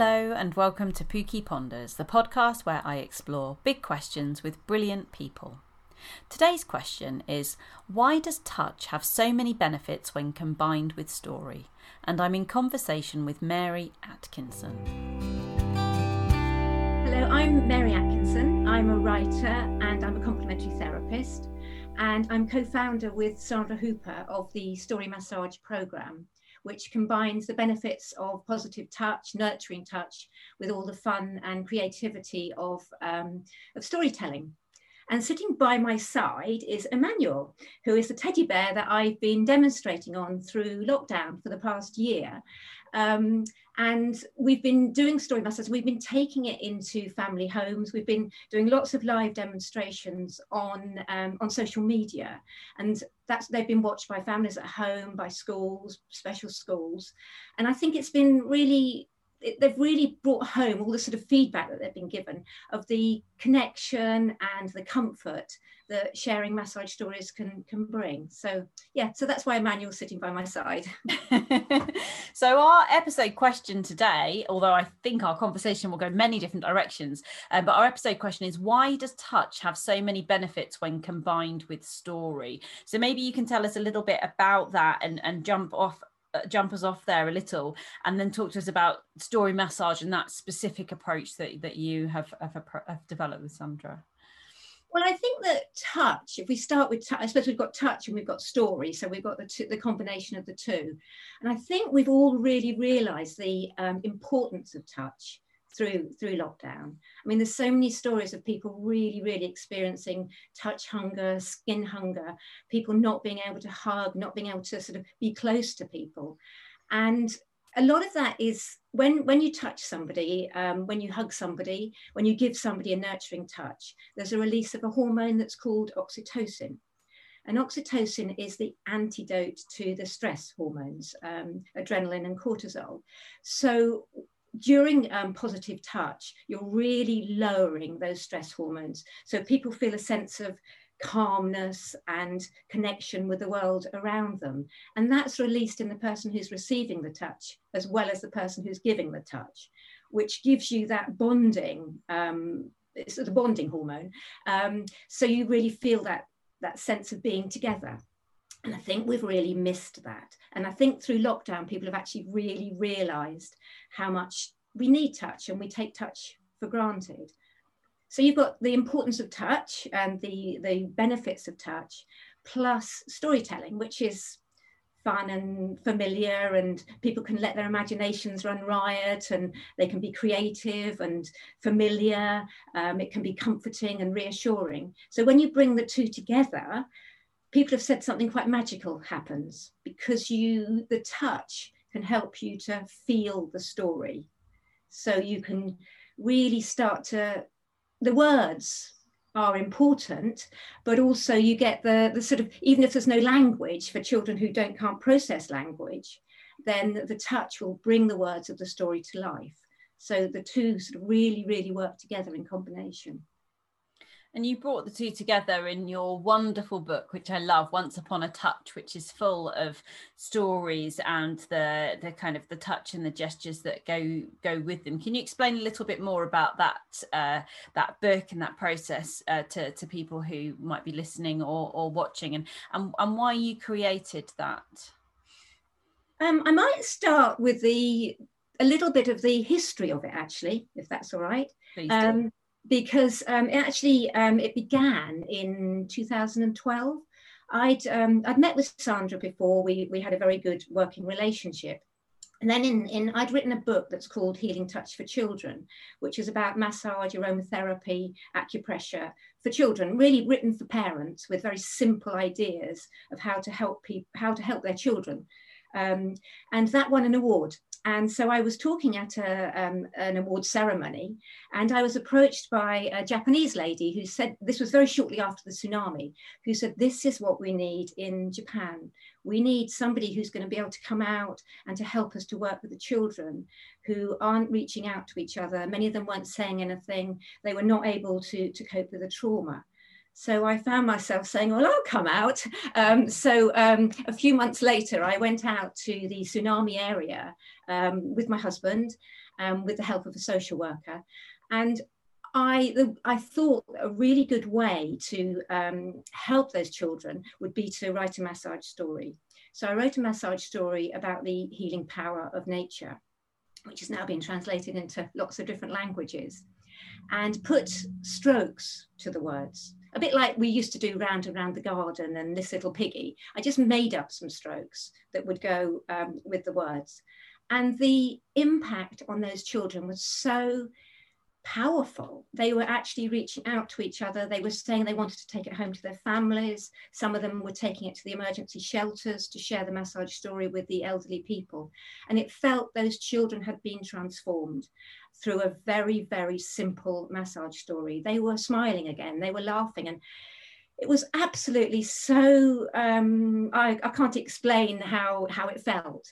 Hello, and welcome to Pookie Ponders, the podcast where I explore big questions with brilliant people. Today's question is Why does touch have so many benefits when combined with story? And I'm in conversation with Mary Atkinson. Hello, I'm Mary Atkinson. I'm a writer and I'm a complementary therapist. And I'm co founder with Sandra Hooper of the Story Massage programme which combines the benefits of positive touch, nurturing touch, with all the fun and creativity of, um, of storytelling. And sitting by my side is Emmanuel, who is the teddy bear that I've been demonstrating on through lockdown for the past year. Um, and we've been doing story masters, we've been taking it into family homes, we've been doing lots of live demonstrations on, um, on social media. And that's they've been watched by families at home, by schools, special schools. And I think it's been really they've really brought home all the sort of feedback that they've been given of the connection and the comfort that sharing massage stories can can bring. So yeah, so that's why Emmanuel's sitting by my side. so our episode question today, although I think our conversation will go many different directions, uh, but our episode question is why does touch have so many benefits when combined with story? So maybe you can tell us a little bit about that and and jump off jump us off there a little and then talk to us about story massage and that specific approach that, that you have, have, have developed with Sandra. Well, I think that touch, if we start with touch, I suppose we've got touch and we've got story. So we've got the, two, the combination of the two. And I think we've all really realized the um, importance of touch through through lockdown. I mean, there's so many stories of people really, really experiencing touch hunger, skin hunger, people not being able to hug, not being able to sort of be close to people. And a lot of that is when when you touch somebody um, when you hug somebody when you give somebody a nurturing touch there's a release of a hormone that's called oxytocin and oxytocin is the antidote to the stress hormones um, adrenaline and cortisol so during um, positive touch, you're really lowering those stress hormones. So people feel a sense of calmness and connection with the world around them. And that's released in the person who's receiving the touch, as well as the person who's giving the touch, which gives you that bonding, um, it's the bonding hormone. Um, so you really feel that, that sense of being together. And I think we've really missed that. And I think through lockdown, people have actually really realized how much we need touch and we take touch for granted. So you've got the importance of touch and the, the benefits of touch, plus storytelling, which is fun and familiar and people can let their imaginations run riot and they can be creative and familiar. Um, it can be comforting and reassuring. So when you bring the two together, people have said something quite magical happens because you the touch can help you to feel the story. So you can really start to the words are important but also you get the the sort of even if there's no language for children who don't can't process language then the touch will bring the words of the story to life. So the two sort of really really work together in combination and you brought the two together in your wonderful book, which I love, Once Upon a Touch, which is full of stories and the the kind of the touch and the gestures that go go with them. Can you explain a little bit more about that uh, that book and that process uh, to to people who might be listening or or watching, and and, and why you created that? Um, I might start with the a little bit of the history of it, actually, if that's all right. Please do. Um, because um, it actually um, it began in 2012. I'd um, I'd met with Sandra before. We we had a very good working relationship. And then in, in I'd written a book that's called Healing Touch for Children, which is about massage, aromatherapy, acupressure for children, really written for parents with very simple ideas of how to help people, how to help their children. Um, and that won an award and so I was talking at a, um, an award ceremony, and I was approached by a Japanese lady who said, this was very shortly after the tsunami, who said, This is what we need in Japan. We need somebody who's going to be able to come out and to help us to work with the children who aren't reaching out to each other. Many of them weren't saying anything, they were not able to, to cope with the trauma. So I found myself saying, well, I'll come out. Um, so um, a few months later, I went out to the tsunami area um, with my husband um, with the help of a social worker. And I, I thought a really good way to um, help those children would be to write a massage story. So I wrote a massage story about the healing power of nature, which has now been translated into lots of different languages, and put strokes to the words. A bit like we used to do round and round the garden and this little piggy. I just made up some strokes that would go um, with the words. And the impact on those children was so powerful. They were actually reaching out to each other. They were saying they wanted to take it home to their families. Some of them were taking it to the emergency shelters to share the massage story with the elderly people. And it felt those children had been transformed through a very, very simple massage story. They were smiling again, they were laughing. And it was absolutely so, um, I, I can't explain how, how it felt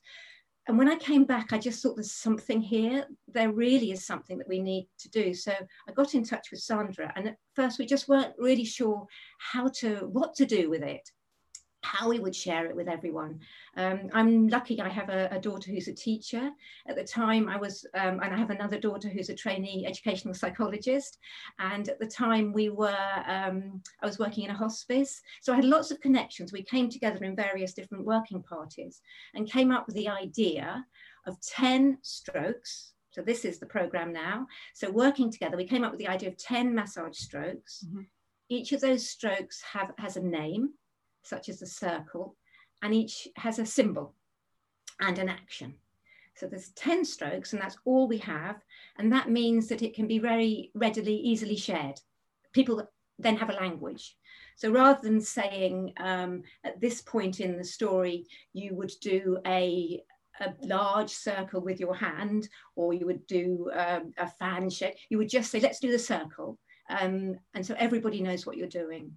and when I came back, I just thought there's something here. There really is something that we need to do. So I got in touch with Sandra, and at first we just weren't really sure how to, what to do with it how we would share it with everyone. Um, I'm lucky I have a, a, daughter who's a teacher. At the time I was, um, and I have another daughter who's a trainee educational psychologist. And at the time we were, um, I was working in a hospice. So I had lots of connections. We came together in various different working parties and came up with the idea of 10 strokes. So this is the program now. So working together, we came up with the idea of 10 massage strokes. Mm -hmm. Each of those strokes have, has a name such as a circle, and each has a symbol and an action. So there's 10 strokes, and that's all we have. And that means that it can be very readily, easily shared. People then have a language. So rather than saying um, at this point in the story, you would do a, a large circle with your hand, or you would do um, a fan shape, you would just say, let's do the circle. Um, and so everybody knows what you're doing.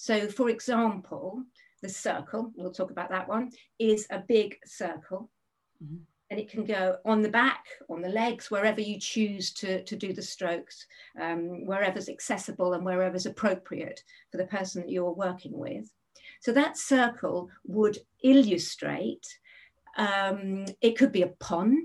So for example, the circle, we'll talk about that one, is a big circle. Mm-hmm. And it can go on the back, on the legs, wherever you choose to, to do the strokes, um, wherever's accessible and wherever's appropriate for the person that you're working with. So that circle would illustrate, um, it could be a pond,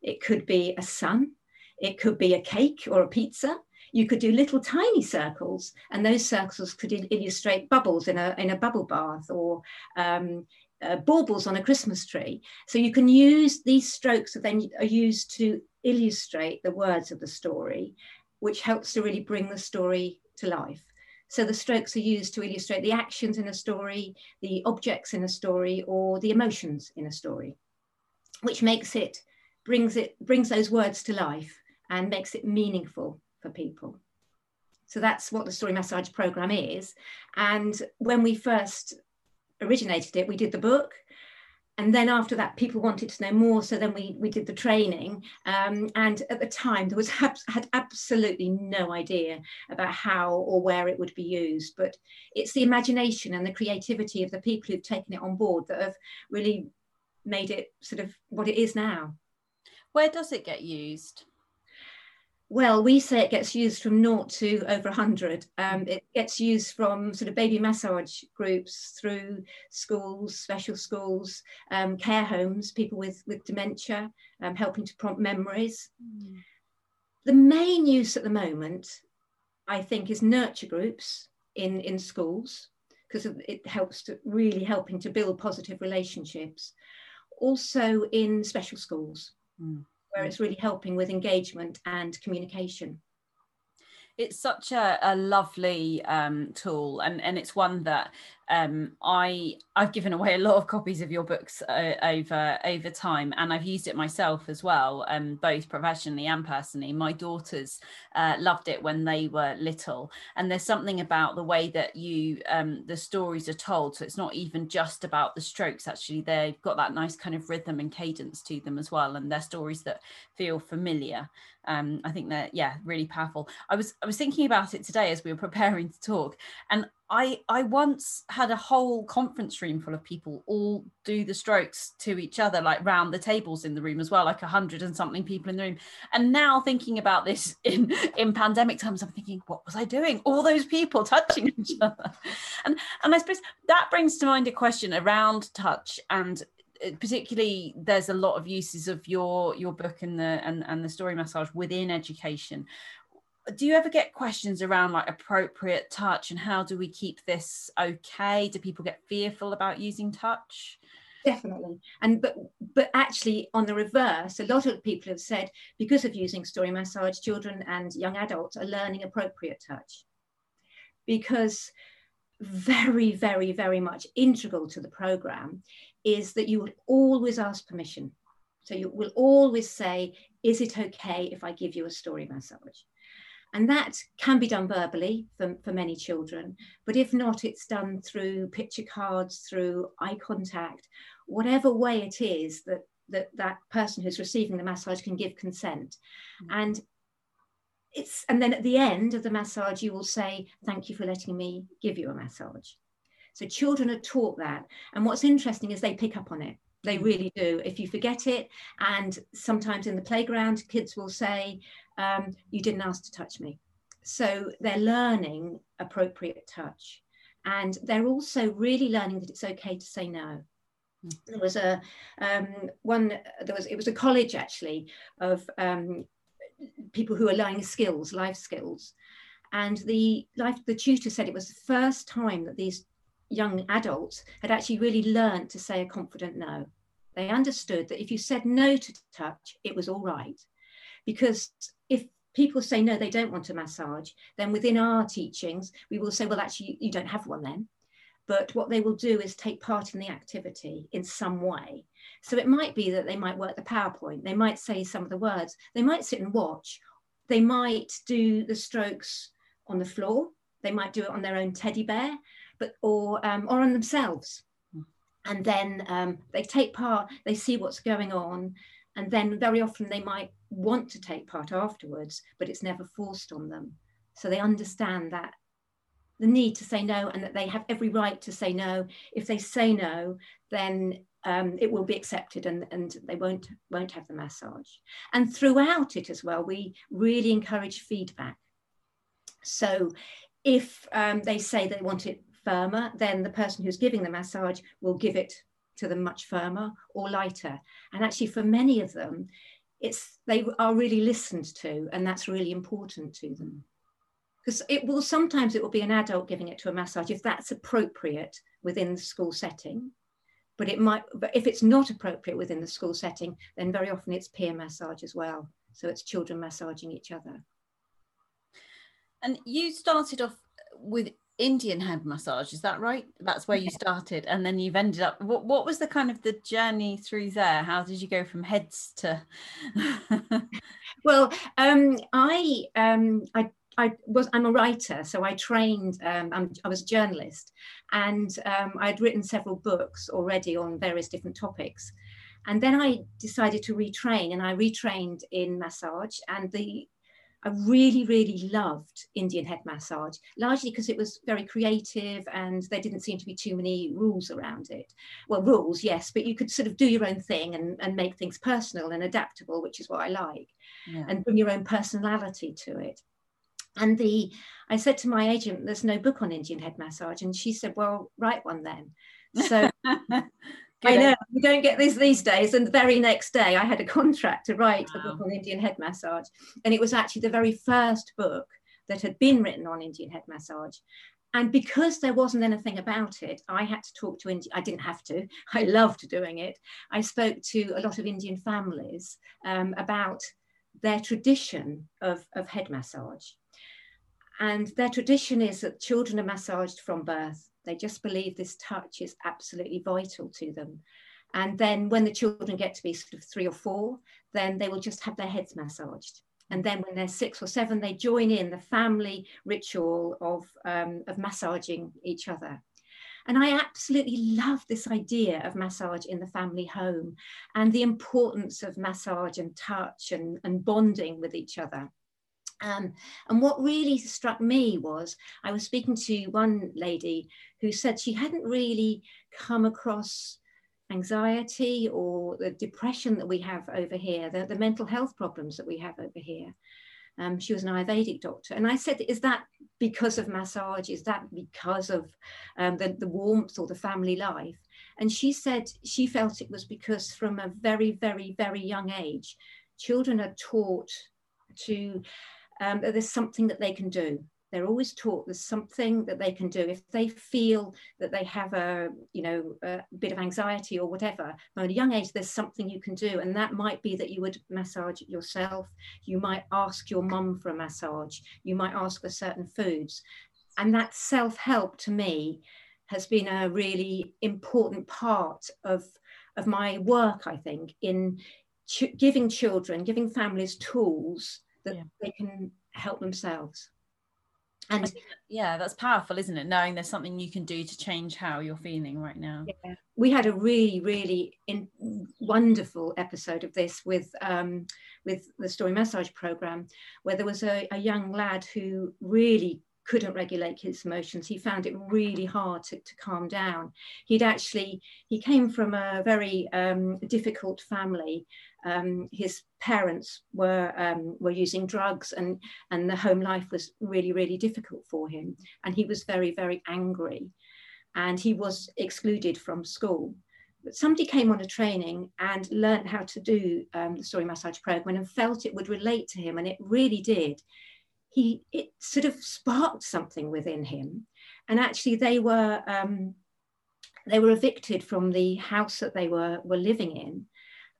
it could be a sun, it could be a cake or a pizza, you could do little tiny circles, and those circles could il illustrate bubbles in a, in a bubble bath or um, uh, baubles on a Christmas tree. So you can use these strokes that then are used to illustrate the words of the story, which helps to really bring the story to life. So the strokes are used to illustrate the actions in a story, the objects in a story, or the emotions in a story, which makes it brings it brings those words to life and makes it meaningful for people. So that's what the Story Massage program is. And when we first originated it, we did the book. And then after that, people wanted to know more. So then we, we did the training. Um, and at the time, there was had absolutely no idea about how or where it would be used. But it's the imagination and the creativity of the people who've taken it on board that have really made it sort of what it is now. Where does it get used? Well, we say it gets used from naught to over 100. Um, it gets used from sort of baby massage groups through schools, special schools, um, care homes, people with, with dementia, um, helping to prompt memories. Mm. The main use at the moment, I think, is nurture groups in, in schools because it helps to really helping to build positive relationships. Also in special schools. Mm where it's really helping with engagement and communication it's such a, a lovely um, tool and, and it's one that um, I I've given away a lot of copies of your books uh, over over time, and I've used it myself as well, um, both professionally and personally. My daughters uh, loved it when they were little, and there's something about the way that you um, the stories are told. So it's not even just about the strokes. Actually, they've got that nice kind of rhythm and cadence to them as well, and they're stories that feel familiar. Um, I think they're yeah really powerful. I was I was thinking about it today as we were preparing to talk, and I I once had a whole conference room full of people all do the strokes to each other, like round the tables in the room as well, like a hundred and something people in the room. And now thinking about this in in pandemic times, I'm thinking, what was I doing? All those people touching each other, and and I suppose that brings to mind a question around touch and Uh, particularly there's a lot of uses of your your book and the and, and the story massage within education. Do you ever get questions around like appropriate touch and how do we keep this okay? Do people get fearful about using touch? Definitely. And but but actually on the reverse a lot of people have said because of using story massage children and young adults are learning appropriate touch. Because very very very much integral to the program is that you will always ask permission so you will always say is it okay if i give you a story massage and that can be done verbally for, for many children, but if not, it's done through picture cards, through eye contact, whatever way it is that that, that person who's receiving the massage can give consent. Mm-hmm. And it's and then at the end of the massage, you will say, Thank you for letting me give you a massage. So children are taught that. And what's interesting is they pick up on it. They mm. really do. If you forget it, and sometimes in the playground, kids will say, um, You didn't ask to touch me. So they're learning appropriate touch. And they're also really learning that it's okay to say no. Mm. There was a um, one. There was it was a college actually of um, people who are learning skills, life skills, and the life the tutor said it was the first time that these young adults had actually really learned to say a confident no. They understood that if you said no to touch, it was all right. Because if people say no, they don't want a massage, then within our teachings, we will say, well, actually, you don't have one then. But what they will do is take part in the activity in some way. So it might be that they might work the PowerPoint, they might say some of the words, they might sit and watch, they might do the strokes on the floor, they might do it on their own teddy bear, but or um, or on themselves. And then um, they take part, they see what's going on, and then very often they might want to take part afterwards, but it's never forced on them. So they understand that the need to say no and that they have every right to say no. If they say no, then um, it will be accepted and, and they won't won't have the massage. And throughout it as well, we really encourage feedback. So if um, they say they want it firmer, then the person who's giving the massage will give it to them much firmer or lighter. And actually, for many of them, it's they are really listened to, and that's really important to them. Because it will sometimes it will be an adult giving it to a massage if that's appropriate within the school setting. But it might, but if it's not appropriate within the school setting, then very often it's peer massage as well. So it's children massaging each other. And you started off with Indian head massage, is that right? That's where you started, and then you've ended up. What, what was the kind of the journey through there? How did you go from heads to? well, um, I um, I I was I'm a writer, so I trained. Um, i was a journalist, and um, I'd written several books already on various different topics. And then I decided to retrain, and I retrained in massage. And the I really, really loved Indian head massage, largely because it was very creative and there didn't seem to be too many rules around it. Well, rules, yes, but you could sort of do your own thing and, and make things personal and adaptable, which is what I like, yeah. and bring your own personality to it. And the I said to my agent, there's no book on Indian head massage. And she said, well, write one then. So I know we don't get this these days. And the very next day, I had a contract to write wow. a book on Indian head massage, and it was actually the very first book that had been written on Indian head massage. And because there wasn't anything about it, I had to talk to Indian. I didn't have to. I loved doing it. I spoke to a lot of Indian families um, about their tradition of, of head massage. And their tradition is that children are massaged from birth they just believe this touch is absolutely vital to them. And then when the children get to be sort of three or four, then they will just have their heads massaged. And then when they're six or seven, they join in the family ritual of, um, of massaging each other. And I absolutely love this idea of massage in the family home and the importance of massage and touch and, and bonding with each other. Um, and what really struck me was I was speaking to one lady who said she hadn't really come across anxiety or the depression that we have over here, the, the mental health problems that we have over here. Um, she was an Ayurvedic doctor. And I said, Is that because of massage? Is that because of um, the, the warmth or the family life? And she said she felt it was because from a very, very, very young age, children are taught to, um, there's something that they can do. They're always taught there's something that they can do. If they feel that they have a you know a bit of anxiety or whatever from a young age there's something you can do. And that might be that you would massage yourself. You might ask your mum for a massage. You might ask for certain foods. And that self-help to me has been a really important part of of my work i think in ch- giving children giving families tools that yeah. they can help themselves and yeah that's powerful isn't it knowing there's something you can do to change how you're feeling right now yeah. we had a really really in, wonderful episode of this with um, with the story massage program where there was a, a young lad who really couldn't regulate his emotions. He found it really hard to, to calm down. He'd actually he came from a very um, difficult family. Um, his parents were um, were using drugs and and the home life was really really difficult for him. And he was very very angry. And he was excluded from school. But somebody came on a training and learned how to do um, the story massage program and felt it would relate to him. And it really did he it sort of sparked something within him and actually they were um, they were evicted from the house that they were were living in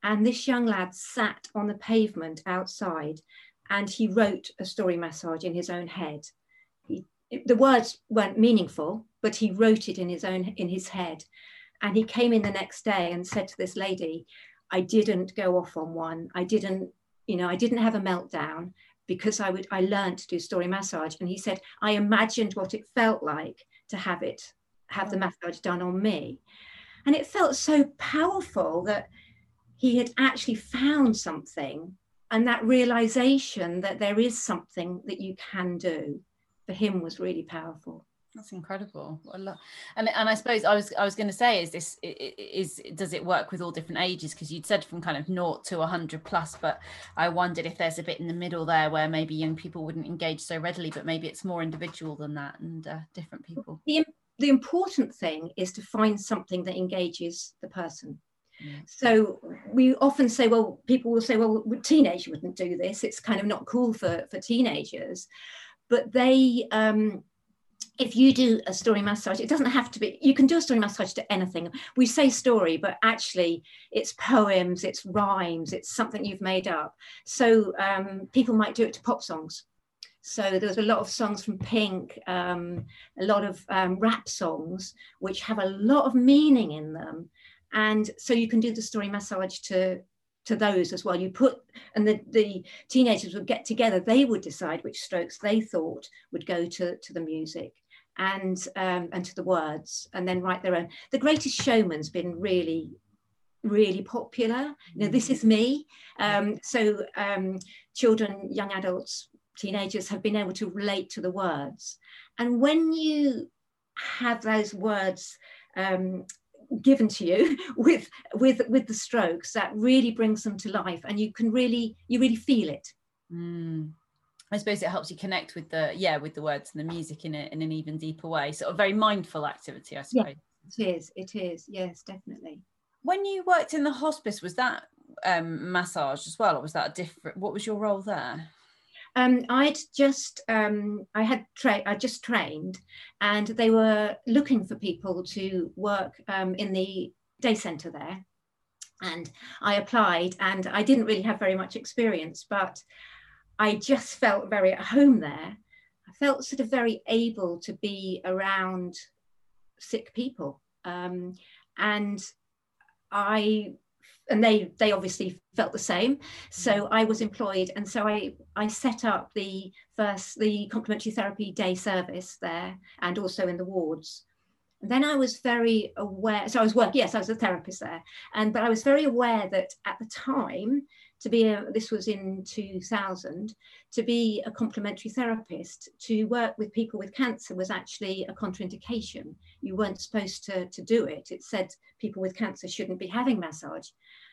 and this young lad sat on the pavement outside and he wrote a story massage in his own head. He, the words weren't meaningful, but he wrote it in his own in his head. And he came in the next day and said to this lady, I didn't go off on one. I didn't, you know, I didn't have a meltdown because I would I learned to do story massage. And he said, I imagined what it felt like to have it, have the massage done on me. And it felt so powerful that he had actually found something and that realization that there is something that you can do for him was really powerful that's incredible. And and i suppose i was i was going to say is this is does it work with all different ages? Because you'd said from kind of naught to 100 plus but i wondered if there's a bit in the middle there where maybe young people wouldn't engage so readily but maybe it's more individual than that and uh, different people. the, the important thing is to find something that engages the person. So we often say, well, people will say, well, teenage wouldn't do this. It's kind of not cool for, for teenagers. But they, um, if you do a story massage, it doesn't have to be, you can do a story massage to anything. We say story, but actually it's poems, it's rhymes, it's something you've made up. So um, people might do it to pop songs. So there was a lot of songs from Pink, um, a lot of um, rap songs, which have a lot of meaning in them and so you can do the story massage to to those as well you put and the the teenagers would get together they would decide which strokes they thought would go to to the music and um, and to the words and then write their own. The greatest showman's been really really popular. You know this is me. Um, so um, children young adults teenagers have been able to relate to the words. And when you have those words um, given to you with with with the strokes that really brings them to life and you can really you really feel it. Mm. I suppose it helps you connect with the yeah with the words and the music in it in an even deeper way sort of very mindful activity i suppose. yeah, it is it is. Yes definitely. When you worked in the hospice was that um, massage as well or was that a different what was your role there? Um, I'd just um, I had tra- I just trained, and they were looking for people to work um, in the day centre there, and I applied, and I didn't really have very much experience, but I just felt very at home there. I felt sort of very able to be around sick people, um, and I and they they obviously felt the same so mm. i was employed and so i i set up the first the complementary therapy day service there and also in the wards and then i was very aware so i was working yes i was a therapist there and but i was very aware that at the time to be a, this was in 2000, to be a complementary therapist, to work with people with cancer was actually a contraindication. You weren't supposed to, to do it. It said people with cancer shouldn't be having massage.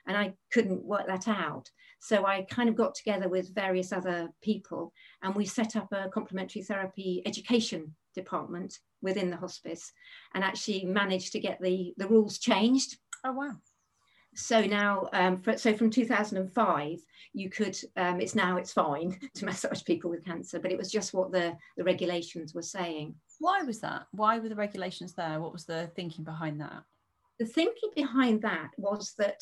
And I couldn't work that out. So I kind of got together with various other people and we set up a complementary therapy education department within the hospice and actually managed to get the, the rules changed. Oh, wow. So now, um, for, so from 2005, you could, um, it's now it's fine to massage people with cancer, but it was just what the, the regulations were saying. Why was that? Why were the regulations there? What was the thinking behind that? The thinking behind that was that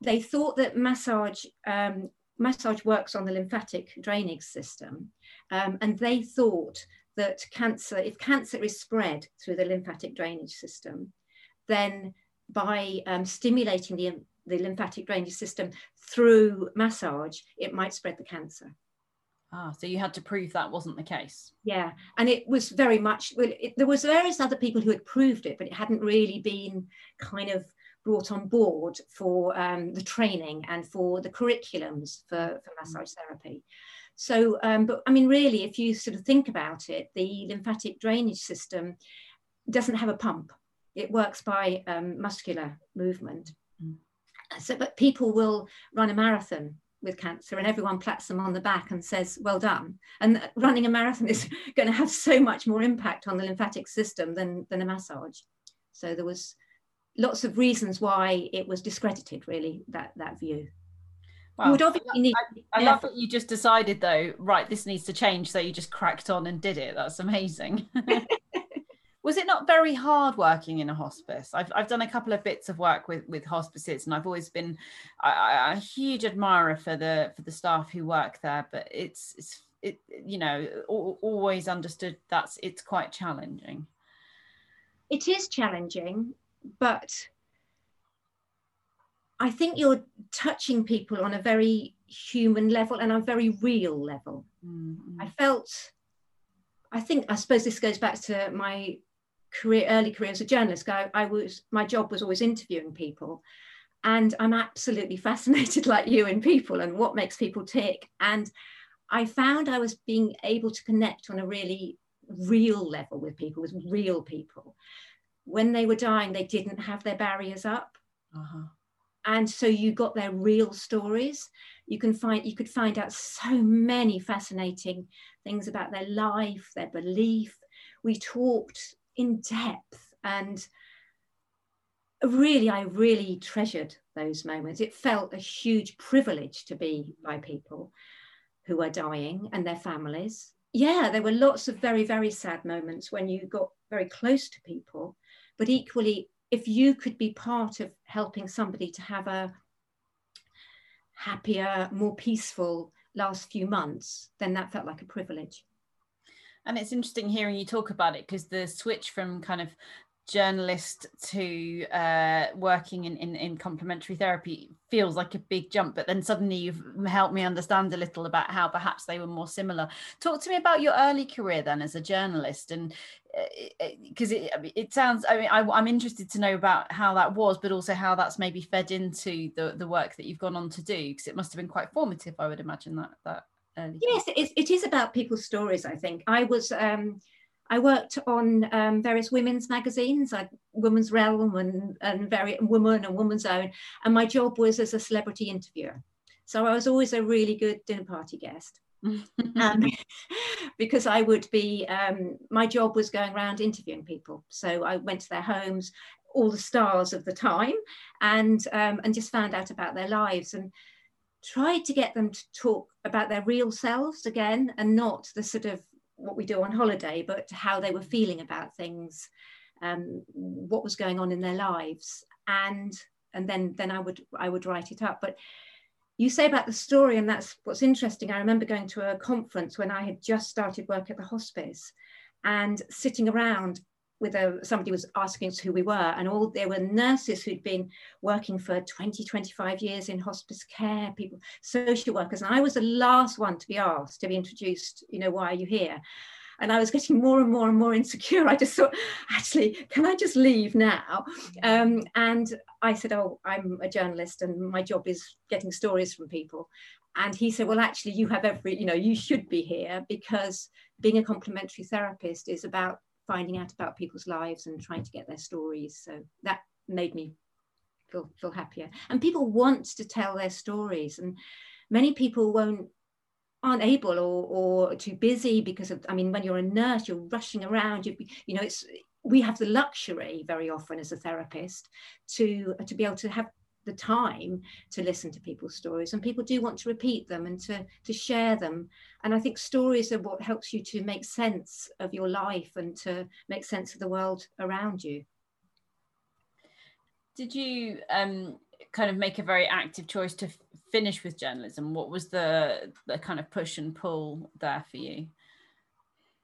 they thought that massage um, massage works on the lymphatic drainage system, um, and they thought that cancer, if cancer is spread through the lymphatic drainage system, then by um, stimulating the, the lymphatic drainage system through massage, it might spread the cancer. Ah, so you had to prove that wasn't the case. Yeah, and it was very much. Well, it, there was various other people who had proved it, but it hadn't really been kind of brought on board for um, the training and for the curriculums for, for massage therapy. So, um, but I mean, really, if you sort of think about it, the lymphatic drainage system doesn't have a pump. It works by um, muscular movement. Mm. So, but people will run a marathon with cancer and everyone pats them on the back and says, well done. And running a marathon is going to have so much more impact on the lymphatic system than, than a massage. So there was lots of reasons why it was discredited, really, that, that view. You would obviously need, I, I love that you just decided though, right, this needs to change. So you just cracked on and did it. That's amazing. was it not very hard working in a hospice? I've, I've done a couple of bits of work with, with hospices and I've always been a, a huge admirer for the for the staff who work there, but it's, it's it, you know, always understood that's it's quite challenging. It is challenging but I think you're touching people on a very human level and a very real level. Mm-hmm. I felt, I think, I suppose this goes back to my career, early career as a journalist. I, I was, my job was always interviewing people, and I'm absolutely fascinated, like you, in people and what makes people tick. And I found I was being able to connect on a really real level with people, with real people when they were dying, they didn't have their barriers up. Uh-huh. And so you got their real stories. You can find you could find out so many fascinating things about their life, their belief. We talked in depth and really, I really treasured those moments. It felt a huge privilege to be by people who were dying and their families. Yeah, there were lots of very, very sad moments when you got very close to people but equally, if you could be part of helping somebody to have a happier, more peaceful last few months, then that felt like a privilege. And it's interesting hearing you talk about it because the switch from kind of journalist to uh, working in, in, in complementary therapy feels like a big jump but then suddenly you've helped me understand a little about how perhaps they were more similar. Talk to me about your early career then as a journalist and because uh, it, it, it, sounds i mean I, am interested to know about how that was but also how that's maybe fed into the the work that you've gone on to do because it must have been quite formative i would imagine that that early yes it, it is about people's stories i think i was um I worked on um, various women's magazines, like Women's Realm and, and very Woman and Woman's Own, and my job was as a celebrity interviewer. So I was always a really good dinner party guest. um, because I would be, um, my job was going around interviewing people. So I went to their homes, all the stars of the time, and um, and just found out about their lives and tried to get them to talk about their real selves again, and not the sort of what we do on holiday, but how they were feeling about things, um, what was going on in their lives, and and then then I would I would write it up. But you say about the story, and that's what's interesting. I remember going to a conference when I had just started work at the hospice, and sitting around with a, somebody was asking us who we were and all there were nurses who'd been working for 20 25 years in hospice care people social workers and i was the last one to be asked to be introduced you know why are you here and I was getting more and more and more insecure. I just thought, actually, can I just leave now? Um, and I said, oh, I'm a journalist and my job is getting stories from people. And he said, well, actually, you have every, you know, you should be here because being a complementary therapist is about finding out about people's lives and trying to get their stories. So that made me feel, feel happier. And people want to tell their stories. And many people won't aren't able or, or too busy because of i mean when you're a nurse you're rushing around you you know it's we have the luxury very often as a therapist to to be able to have the time to listen to people's stories and people do want to repeat them and to to share them. And i think stories are what helps you to make sense of your life and to make sense of the world around you. Did you um kind of make a very active choice to f- finish with journalism? What was the the kind of push and pull there for you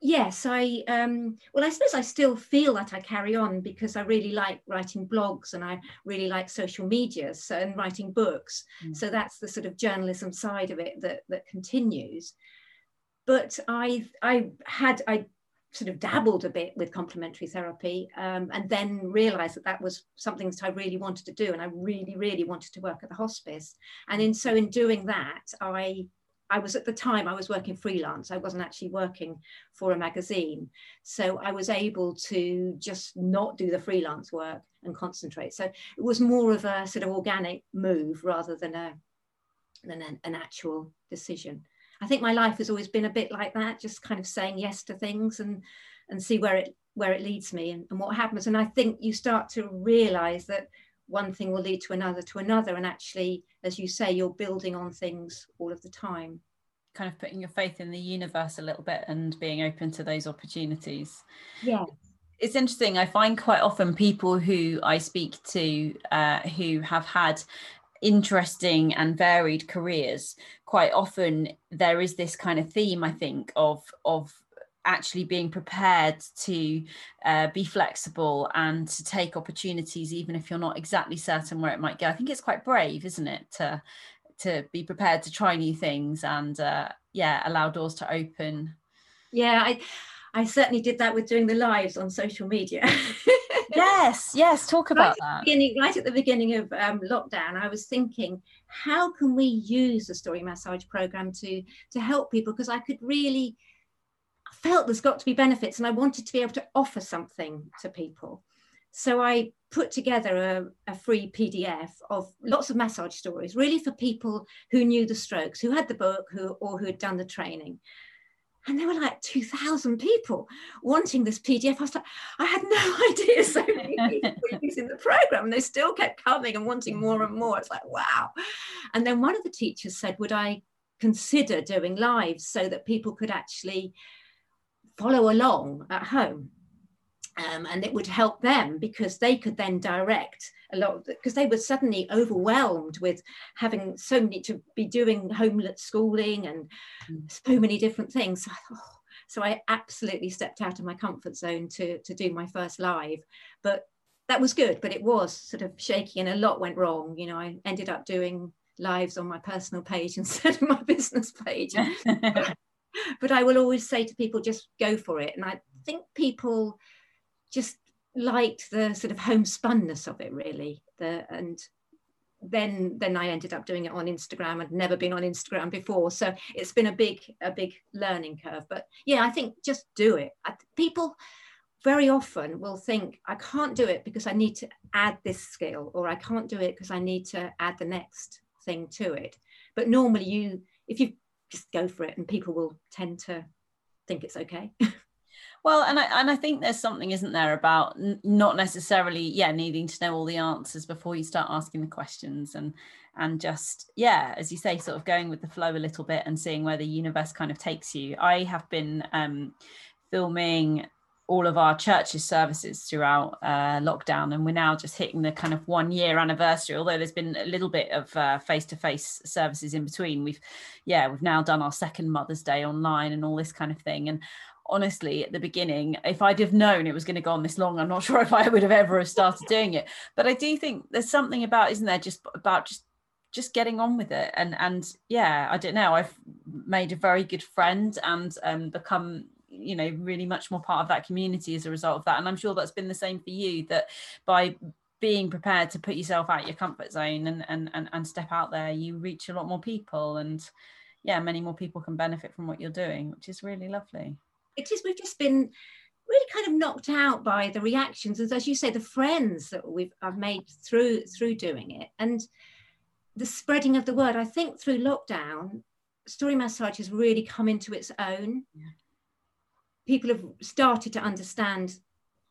yes i um well i suppose i still feel that i carry on because i really like writing blogs and i really like social media so, and writing books. Mm. so that's the sort of journalism side of it that that continues. But i i had i sort of dabbled a bit with complementary therapy um, and then realized that that was something that i really wanted to do and i really really wanted to work at the hospice. And in so in doing that i I was at the time I was working freelance. I wasn't actually working for a magazine, so I was able to just not do the freelance work and concentrate. So it was more of a sort of organic move rather than a than an, an actual decision. I think my life has always been a bit like that, just kind of saying yes to things and and see where it where it leads me and, and what happens. And I think you start to realize that one thing will lead to another to another. And actually as you say you're building on things all of the time. Kind of putting your faith in the universe a little bit and being open to those opportunities. Yeah. It's interesting. I find quite often people who i speak to uh, who have had interesting and varied careers quite often there is this kind of theme i think of of actually being prepared to uh, be flexible and to take opportunities even if you're not exactly certain where it might go. I think it's quite brave isn't it to to be prepared to try new things and uh, yeah allow doors to open. Yeah i i certainly did that with doing the lives on social media. Yes yes talk about right that. beginning, right at the beginning of um, lockdown i was thinking how can we use the story massage program to to help people? Because i could really felt there's got to be benefits and I wanted to be able to offer something to people. So I put together a, a, free PDF of lots of massage stories, really for people who knew the strokes, who had the book, who or who had done the training. And there were like 2,000 people wanting this PDF. I was like, I had no idea so many people were using the program. And they still kept coming and wanting more and more. It's like, wow. And then one of the teachers said, Would I consider doing lives so that people could actually follow along at home. Um, and it would help them because they could then direct a lot because they were suddenly overwhelmed with having so many to be doing homelet schooling and mm. so many different things. So I, thought, oh. so I absolutely stepped out of my comfort zone to, to do my first live, but that was good. But it was sort of shaky and a lot went wrong. You know, I ended up doing lives on my personal page instead of my business page. but I will always say to people, just go for it. And I think people just liked the sort of homespunness of it, really. The, and then then I ended up doing it on Instagram. I'd never been on Instagram before, so it's been a big a big learning curve. But yeah, I think just do it. I, people very often will think I can't do it because I need to add this skill, or I can't do it because I need to add the next thing to it. But normally, you if you just go for it and people will tend to think it's okay. Well and I, and I think there's something isn't there about n- not necessarily yeah needing to know all the answers before you start asking the questions and and just yeah as you say sort of going with the flow a little bit and seeing where the universe kind of takes you. I have been um filming all of our church's services throughout uh, lockdown, and we're now just hitting the kind of one year anniversary. Although there's been a little bit of face to face services in between, we've yeah we've now done our second Mother's Day online and all this kind of thing. And honestly, at the beginning, if I'd have known it was going to go on this long, I'm not sure if I would have ever have started doing it. But I do think there's something about, isn't there, just about just just getting on with it and and yeah i don't know i've made a very good friend and um, become you know really much more part of that community as a result of that. And i'm sure that's been the same for you that by being prepared to put yourself out your comfort zone and and and, and step out there you reach a lot more people and yeah many more people can benefit from what you're doing which is really lovely. It is. We've just been really kind of knocked out by the reactions. And as you say the friends that we've I've made through through doing it and the spreading of the word. I think through lockdown story massage has really come into its own. Yeah. People have started to understand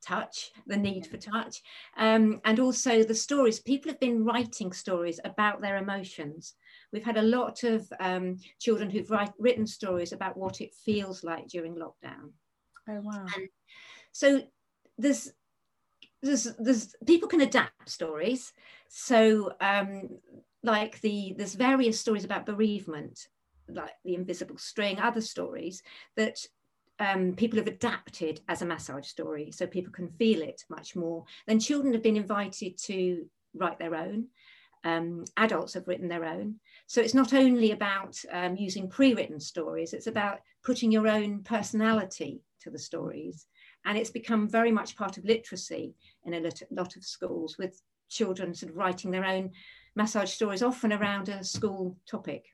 touch the need for touch. Um, and also the stories people have been writing stories about their emotions. We've had a lot of um, children who've write, written stories about what it feels like during lockdown. Oh wow. And so there's there's there's people can adapt stories. So um like the there's various stories about bereavement like the invisible string other stories that um, people have adapted as a massage story so people can feel it much more. Then children have been invited to write their own. Um, adults have written their own. So it's not only about um, using pre-written stories it's about putting your own personality to the stories. And it's become very much part of literacy in a lot of schools with children sort of writing their own massage stories, often around a school topic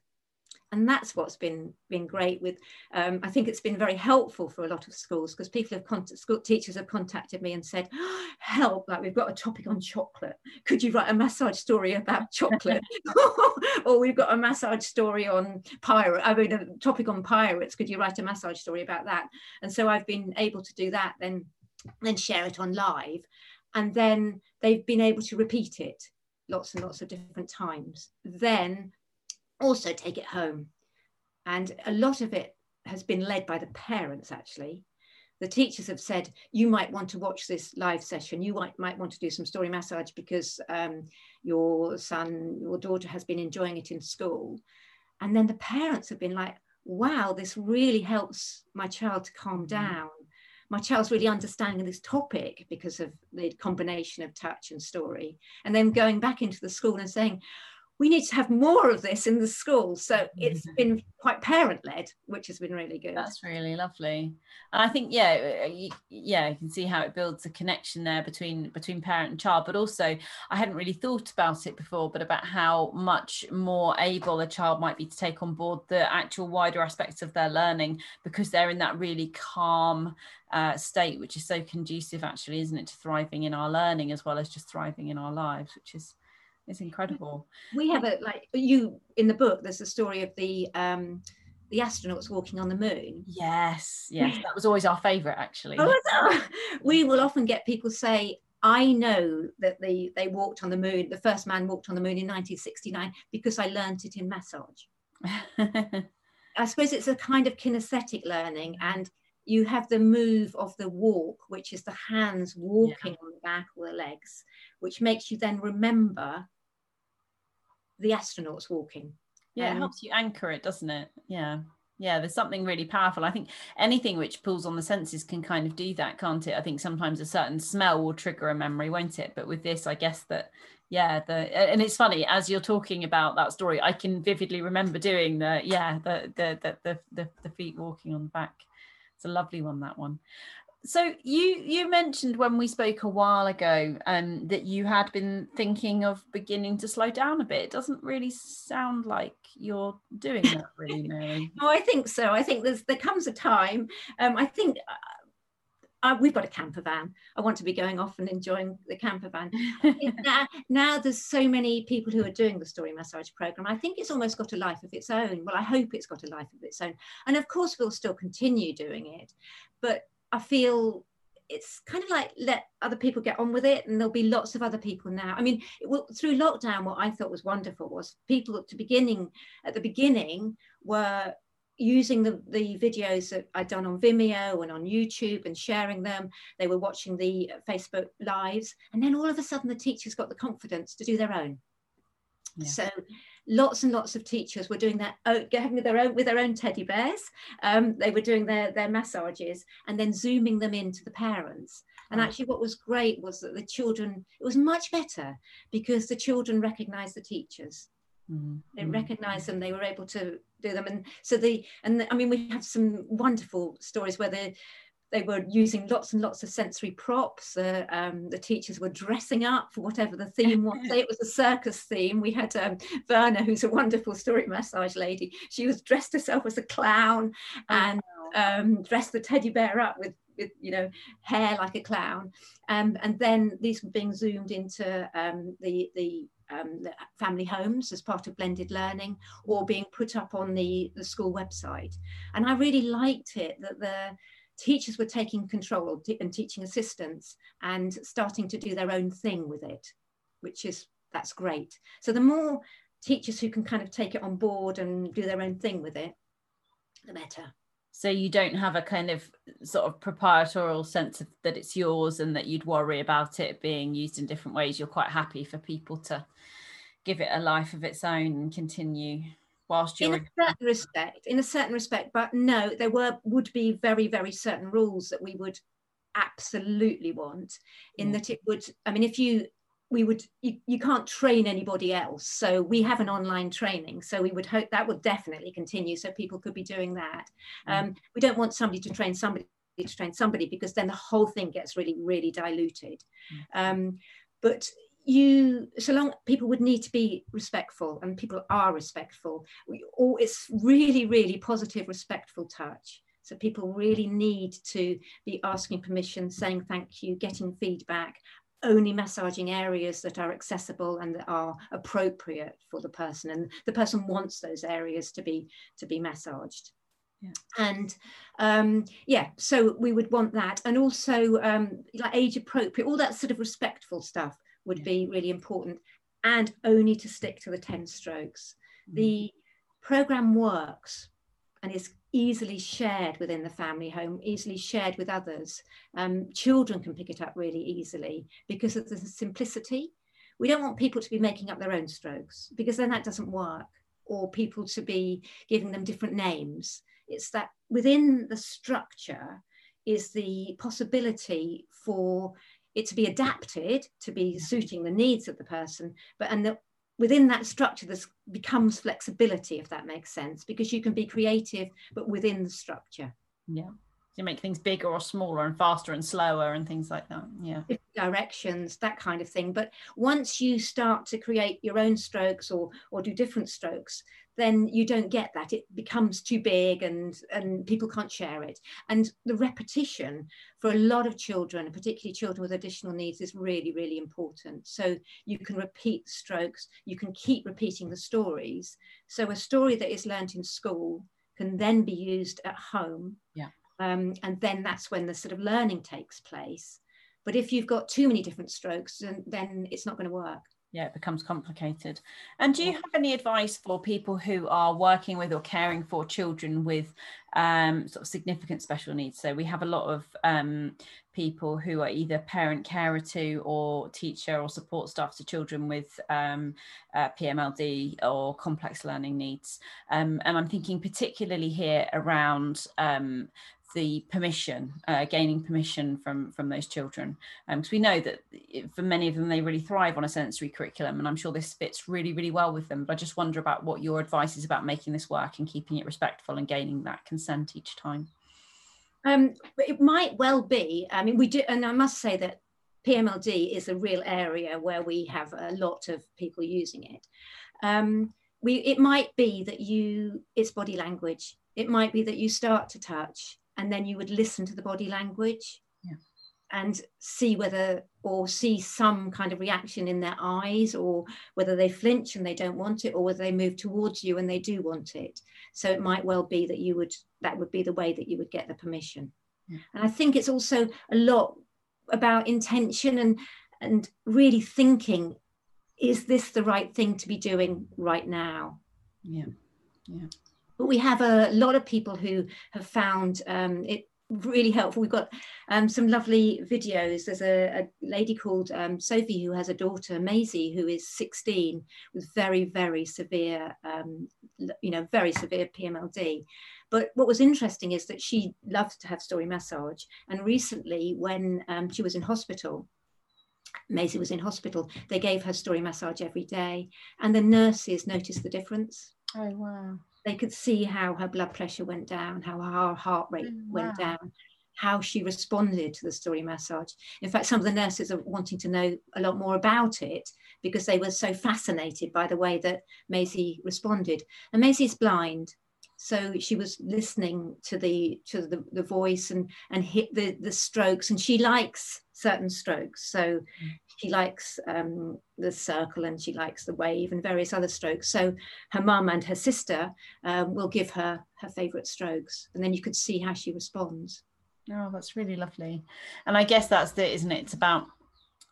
and that's what's been been great with um, i think it's been very helpful for a lot of schools because people have con- school teachers have contacted me and said oh, help like we've got a topic on chocolate. Could you write a massage story about chocolate? Or we've got a massage story on pirate i mean a topic on pirates. Could you write a massage story about that? And so i've been able to do that then then share it on live. And then they've been able to repeat it lots and lots of different times. Then also take it home. And a lot of it has been led by the parents, actually. The teachers have said, you might want to watch this live session. You might, might want to do some story massage because um, your son, your daughter has been enjoying it in school. And then the parents have been like, wow, this really helps my child to calm mm. down. My child's really understanding this topic because of the combination of touch and story. And then going back into the school and saying, we need to have more of this in the school. So it's mm-hmm. been quite parent led, which has been really good. That's really lovely. And I think, yeah, uh, yeah, you can see how it builds a connection there between between parent and child. But also, I hadn't really thought about it before, but about how much more able a child might be to take on board the actual wider aspects of their learning because they're in that really calm uh, state, which is so conducive, actually, isn't it, to thriving in our learning as well as just thriving in our lives, which is it's incredible. We have a like you in the book. There's a story of the um, the astronauts walking on the moon. Yes, yes, that was always our favourite actually. Oh, we will often get people say, "I know that the, they walked on the moon. The first man walked on the moon in 1969 because I learnt it in massage." I suppose it's a kind of kinesthetic learning, and you have the move of the walk, which is the hands walking yeah. on the back or the legs, which makes you then remember the astronauts walking. Yeah, um, it helps you anchor it, doesn't it? Yeah. Yeah, there's something really powerful. I think anything which pulls on the senses can kind of do that, can't it? I think sometimes a certain smell will trigger a memory, won't it? But with this, I guess that yeah, the and it's funny as you're talking about that story, I can vividly remember doing the yeah, the the the the, the, the feet walking on the back. It's a lovely one, that one so you you mentioned when we spoke a while ago um, that you had been thinking of beginning to slow down a bit. It doesn't really sound like you're doing that, really, Mary. no, I think so. I think there's there comes a time. Um, I think. Uh, we've got a camper van. I want to be going off and enjoying the camper van. now, now, there's so many people who are doing the story massage program. I think it's almost got a life of its own. Well, I hope it's got a life of its own. And of course, we'll still continue doing it. But I feel it's kind of like let other people get on with it and there'll be lots of other people now. I mean will, through lockdown what i thought was wonderful was people at the beginning at the beginning were using the, the videos that i'd done on vimeo and on youtube and sharing them. They were watching the uh, facebook lives. And then all of a sudden the teachers got the confidence to do their own. Yeah. so lots and lots of teachers were doing that having their own with their own teddy bears. Um, they were doing their their massages and then zooming them into the parents. And actually what was great was that the children it was much better because the children recognized the teachers. Mm. They recognized them. They were able to do them, and so the and the, I mean we have some wonderful stories where they they were using lots and lots of sensory props. Uh, um, the teachers were dressing up for whatever the theme was. Say it was a circus theme. We had um, Verna, who's a wonderful story massage lady. She was dressed herself as a clown and um, dressed the teddy bear up with with you know hair like a clown um, and then these were being zoomed into um, the the um, family homes as part of blended learning or being put up on the, the school website. And I really liked it that the teachers were taking control and teaching assistants and starting to do their own thing with it, which is, that's great. So the more teachers who can kind of take it on board and do their own thing with it, the better. So you don't have a kind of sort of proprietorial sense of that it's yours and that you'd worry about it being used in different ways. You're quite happy for people to give it a life of its own and continue whilst you're in a certain respect in a certain respect but no there were would be very very certain rules that we would absolutely want in yeah. that it would i mean if you we would you, you can't train anybody else so we have an online training so we would hope that would definitely continue so people could be doing that mm. um, we don't want somebody to train somebody to train somebody because then the whole thing gets really really diluted mm. um, but you so long people would need to be respectful and people are respectful. We all it's really really positive respectful touch. So people really need to be asking permission saying thank you getting feedback only massaging areas that are accessible and that are appropriate for the person. And the person wants those areas to be to be massaged. Yeah. and um, yeah so we would want that. And also um, like age appropriate all that sort of respectful stuff would yeah. be really important and only to stick to the 10 strokes. Mm. The program works and is easily shared within the family home, easily shared with others. Um, children can pick it up really easily because of the simplicity. We don't want people to be making up their own strokes because then that doesn't work, or people to be giving them different names. It's that within the structure is the possibility for it to be adapted to be suiting the needs of the person but and that within that structure this becomes flexibility if that makes sense because you can be creative but within the structure. Yeah you make things bigger or smaller and faster and slower and things like that. Yeah. Directions that kind of thing. But once you start to create your own strokes or or do different strokes then you don't get that. It becomes too big and and people can't share it. And the repetition for a lot of children particularly children with additional needs is really really important. So you can repeat strokes. You can keep repeating the stories. So a story that is learnt in school can then be used at home yeah um, and then that's when the sort of learning takes place. But if you've got too many different strokes then, then it's not going to work. Yeah it becomes complicated. And do you have any advice for people who are working with or caring for children with um, sort of significant special needs? So we have a lot of um, people who are either parent carer to or teacher or support staff to children with um, uh, pmld or complex learning needs. Um, and i'm thinking particularly here around um, the permission, uh, gaining permission from from those children, because um, we know that for many of them they really thrive on a sensory curriculum, and I'm sure this fits really really well with them. But I just wonder about what your advice is about making this work and keeping it respectful and gaining that consent each time. Um, it might well be. I mean, we do, and I must say that PMLD is a real area where we have a lot of people using it. Um, we, it might be that you, it's body language. It might be that you start to touch and then you would listen to the body language yeah. and see whether or see some kind of reaction in their eyes or whether they flinch and they don't want it or whether they move towards you and they do want it. So it might well be that you would that would be the way that you would get the permission. Yeah. and i think it's also a lot about intention and and really thinking is this the right thing to be doing right now? Yeah. Yeah but we have a lot of people who have found um, it really helpful. We've got um, some lovely videos. There's a, a lady called um, Sophie who has a daughter, Maisie, who is 16 with very, very severe, um, you know, very severe PMLD. But what was interesting is that she loved to have story massage. And recently, when um, she was in hospital, Maisie was in hospital, they gave her story massage every day, and the nurses noticed the difference. Oh, wow. They could see how her blood pressure went down, how her heart rate oh, went down, how she responded to the story massage. In fact, some of the nurses are wanting to know a lot more about it because they were so fascinated by the way that Maisie responded. And Maisie's blind, so she was listening to the to the, the voice and and hit the the strokes, and she likes certain strokes. So mm. She likes um, the circle and she likes the wave and various other strokes. So her mum and her sister um, will give her her favourite strokes, and then you could see how she responds. Oh, that's really lovely. And I guess that's it, isn't it? It's about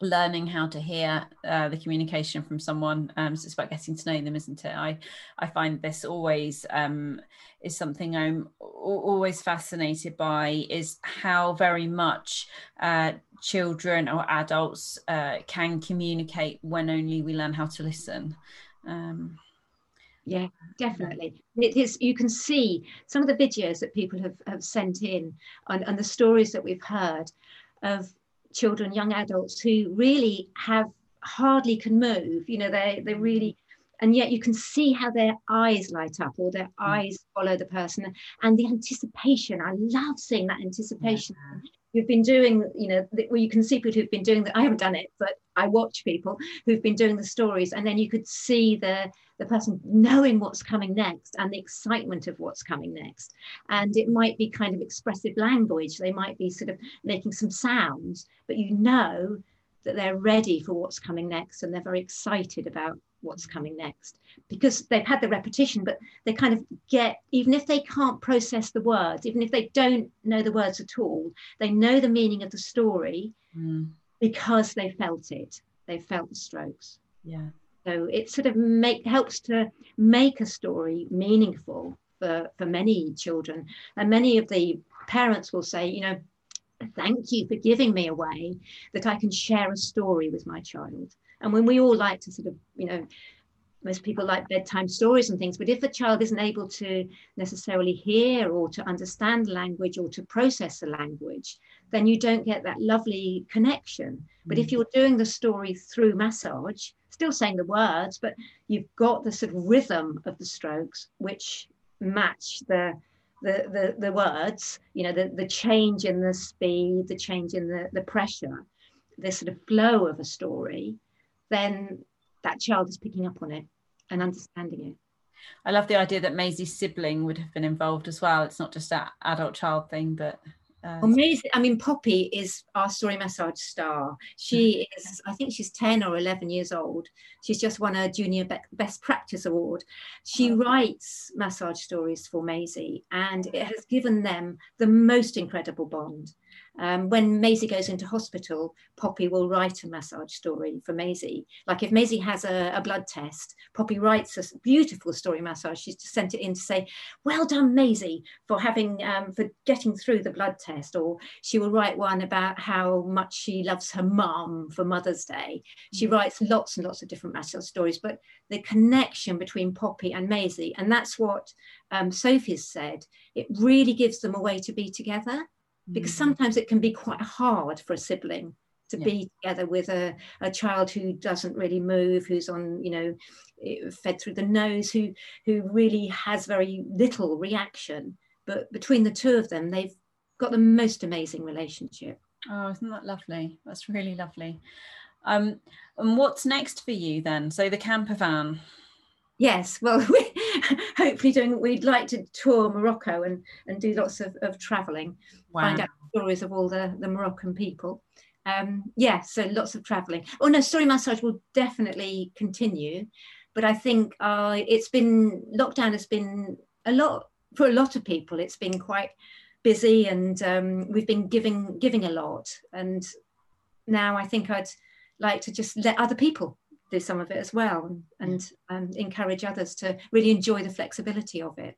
learning how to hear uh, the communication from someone. Um, so it's about getting to know them, isn't it? I I find this always um, is something I'm always fascinated by is how very much uh, children or adults uh, can communicate when only we learn how to listen. Um, yeah definitely it is you can see some of the videos that people have, have sent in and, and the stories that we've heard of children young adults who really have hardly can move you know they they really and yet you can see how their eyes light up or their mm. eyes follow the person. And the anticipation i love seeing that anticipation. Yeah who've been doing, you know, well, you can see people who've been doing that. I haven't done it, but I watch people who've been doing the stories, and then you could see the the person knowing what's coming next and the excitement of what's coming next. And it might be kind of expressive language. They might be sort of making some sounds, but you know that they're ready for what's coming next and they're very excited about what's coming next because they've had the repetition but they kind of get even if they can't process the words even if they don't know the words at all they know the meaning of the story mm. because they felt it. They felt the strokes. Yeah. So it sort of make helps to make a story meaningful for for many children. And many of the parents will say you know thank you for giving me a way that i can share a story with my child and when we all like to sort of, you know, most people like bedtime stories and things, but if a child isn't able to necessarily hear or to understand language or to process the language, then you don't get that lovely connection. But if mm. you're doing the story through massage, still saying the words, but you've got the sort of rhythm of the strokes which match the the, the, the words, you know, the, the change in the speed, the change in the, the pressure, the sort of flow of a story, then that child is picking up on it and understanding it. I love the idea that Maisie's sibling would have been involved as well. It's not just that adult child thing, but uh, well, Maisie, I mean, Poppy is our story massage star. She mm-hmm. is, I think she's 10 or 11 years old. She's just won a Junior Best Practice Award. She oh. writes massage stories for Maisie, and it mm. has given them the most incredible bond. Um, when Maisie goes into hospital, Poppy will write a massage story for Maisie. Like if Maisie has a, a blood test, Poppy writes a beautiful story massage. She's just sent it in to say, "Well done, Maisie, for having um, for getting through the blood test." Or she will write one about how much she loves her mum for Mother's Day. She mm. writes lots and lots of different massage stories, but the connection between Poppy and Maisie, and that's what um, Sophie's said. It really gives them a way to be together because mm. sometimes it can be quite hard for a sibling to yeah. be together with a, a child who doesn't really move who's on you know eh, fed through the nose who who really has very little reaction. But between the two of them they've got the most amazing relationship. Oh isn't that lovely? That's really lovely. Um and what's next for you then? So the camper van. Yes well we hopefully doing we'd like to tour morocco and and do lots of, of traveling wow. find out stories of all the the moroccan people. Um yeah so lots of traveling. Oh no story massage will definitely continue but i think uh it's been lockdown has been a lot for a lot of people it's been quite busy and um, we've been giving giving a lot. And now i think i'd like to just let other people do some of it as well and um, encourage others to really enjoy the flexibility of it.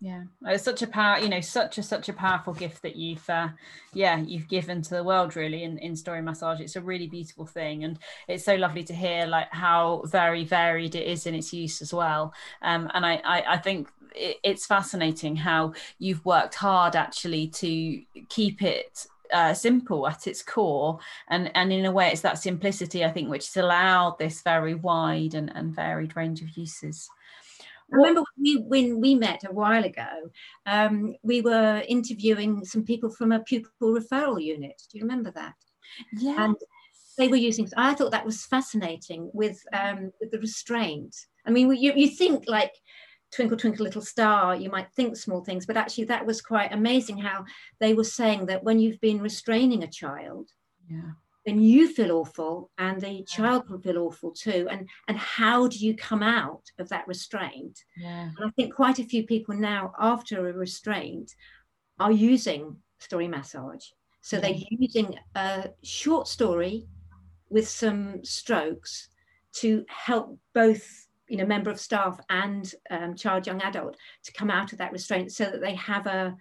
Yeah. It's such a power you know such a such a powerful gift that you've uh, yeah you've given to the world really in, in story massage. It's a really beautiful thing and it's so lovely to hear like how very varied it is in its use as well. Um, and I, I i think it's fascinating how you've worked hard actually to keep it uh, simple at its core and and in a way it's that simplicity i think which has allowed this very wide and, and varied range of uses I remember when we, when we met a while ago, um, we were interviewing some people from a pupil referral unit. Do you remember that? Yeah. And they were using, I thought that was fascinating with, um, with the restraint. I mean, you, you think like Twinkle, Twinkle, Little Star, you might think small things, but actually that was quite amazing how they were saying that when you've been restraining a child, yeah. then you feel awful and the child can feel awful too. And and how do you come out of that restraint? Yeah. And i think quite a few people now after a restraint are using story massage. So they're using a short story with some strokes to help both you know member of staff and um, child young adult to come out of that restraint so that they have a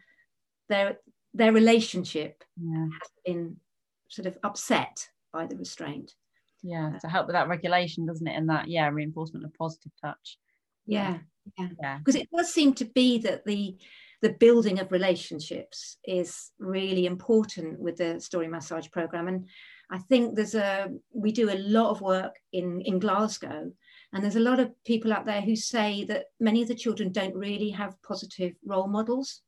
their their relationship yeah. has been sort of upset by the restraint. Yeah, to help with that regulation, doesn't it? And that, yeah, reinforcement of positive touch. Yeah, yeah, yeah. Because it does seem to be that the the building of relationships is really important with the story massage program, and I think there's a we do a lot of work in in Glasgow, and there's a lot of people out there who say that many of the children don't really have positive role models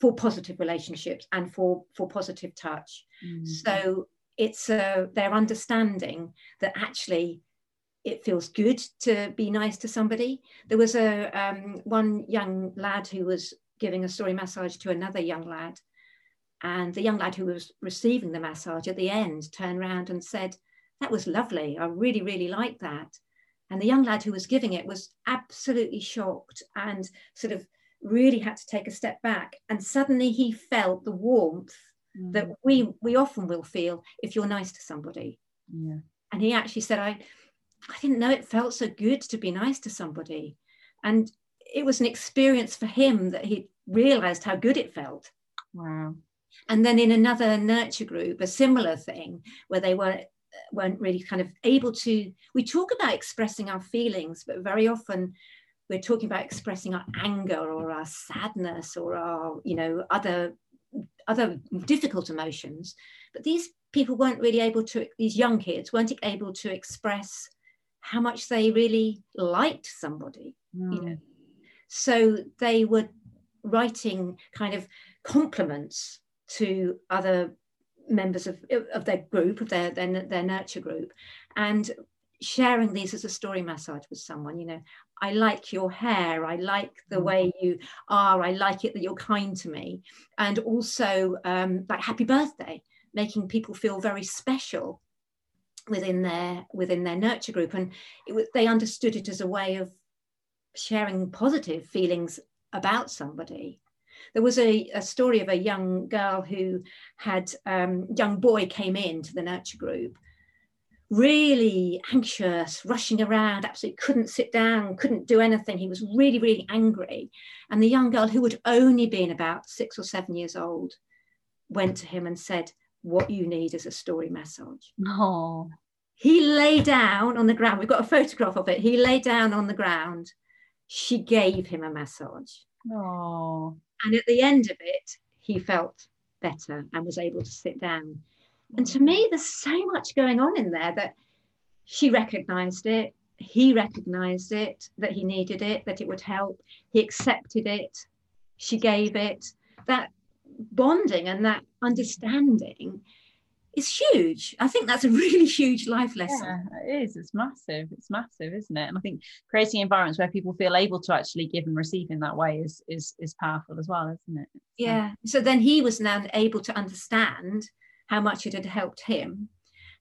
for positive relationships and for for positive touch. Mm. so it's uh, their understanding that actually it feels good to be nice to somebody. There was a um, one young lad who was giving a story massage to another young lad. And the young lad who was receiving the massage at the end turned around and said that was lovely. I really really like that and the young lad who was giving it was absolutely shocked and sort of really had to take a step back. And suddenly he felt the warmth mm. that we we often will feel if you're nice to somebody. Yeah. and he actually said i i didn't know it felt so good to be nice to somebody. And it was an experience for him that he realized how good it felt. Wow. And then in another nurture group a similar thing where they were weren't really kind of able to we talk about expressing our feelings but very often we're talking about expressing our anger or our sadness or our you know other other difficult emotions. But these people weren't really able to these young kids weren't able to express how much they really liked somebody you hmm. know. So they were writing kind of compliments to other members of, of their group of their, their their nurture group. And sharing these as a story massage with someone you know i like your hair. I like the mm. way you are. I like it that you're kind to me. And also um, like happy birthday making people feel very special within their within their nurture group. And it, they understood it as a way of sharing positive feelings about somebody there was a, a story of a young girl who had um, young boy came in to the nurture group really anxious, rushing around, absolutely couldn't sit down, couldn't do anything. He was really, really angry. And the young girl, who had only been about six or seven years old, went to him and said, What you need is a story massage. Oh. He lay down on the ground. We've got a photograph of it. He lay down on the ground. She gave him a massage. Oh. And at the end of it, he felt better and was able to sit down. And to me, there's so much going on in there that she recognized it, he recognized it, that he needed it, that it would help. He accepted it, she gave it. That bonding and that understanding is huge. I think that's a really huge life lesson. Yeah, it is. It's massive. It's massive, isn't it? And I think creating environments where people feel able to actually give and receive in that way is is is powerful as well, isn't it? Yeah. So then he was now able to understand how much it had helped him.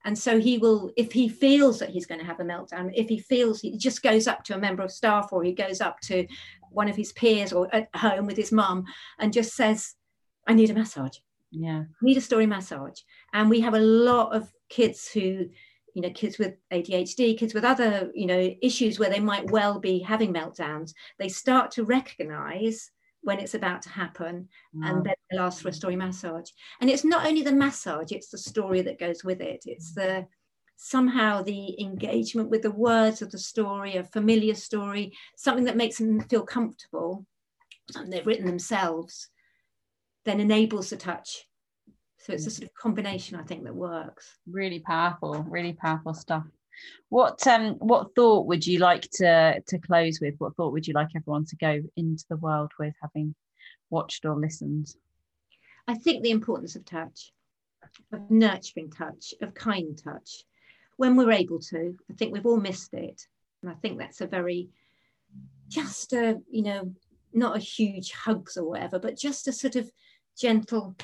And so he will, if he feels that he's going to have a meltdown, if he feels he just goes up to a member of staff or he goes up to one of his peers or at home with his mum and just says, I need a massage. Yeah. Need a story massage. And we have a lot of kids who, you know, kids with ADHD, kids with other, you know, issues where they might well be having meltdowns. They start to recognize when it's about to happen wow. and then they'll ask for a story massage and it's not only the massage it's the story that goes with it it's the somehow the engagement with the words of the story a familiar story something that makes them feel comfortable something they've written themselves then enables the touch So it's a sort of combination, I think, that works. Really powerful, really powerful stuff. What um what thought would you like to to close with? What thought would you like everyone to go into the world with having watched or listened? I think the importance of touch, of nurturing touch, of kind touch. When we're able to, I think we've all missed it. And I think that's a very just a, you know, not a huge hugs or whatever, but just a sort of gentle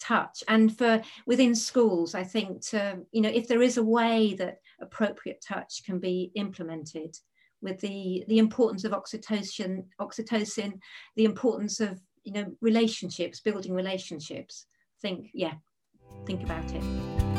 touch. And for within schools i think to you know if there is a way that appropriate touch can be implemented with the the importance of oxytocin oxytocin the importance of you know relationships building relationships think yeah think about it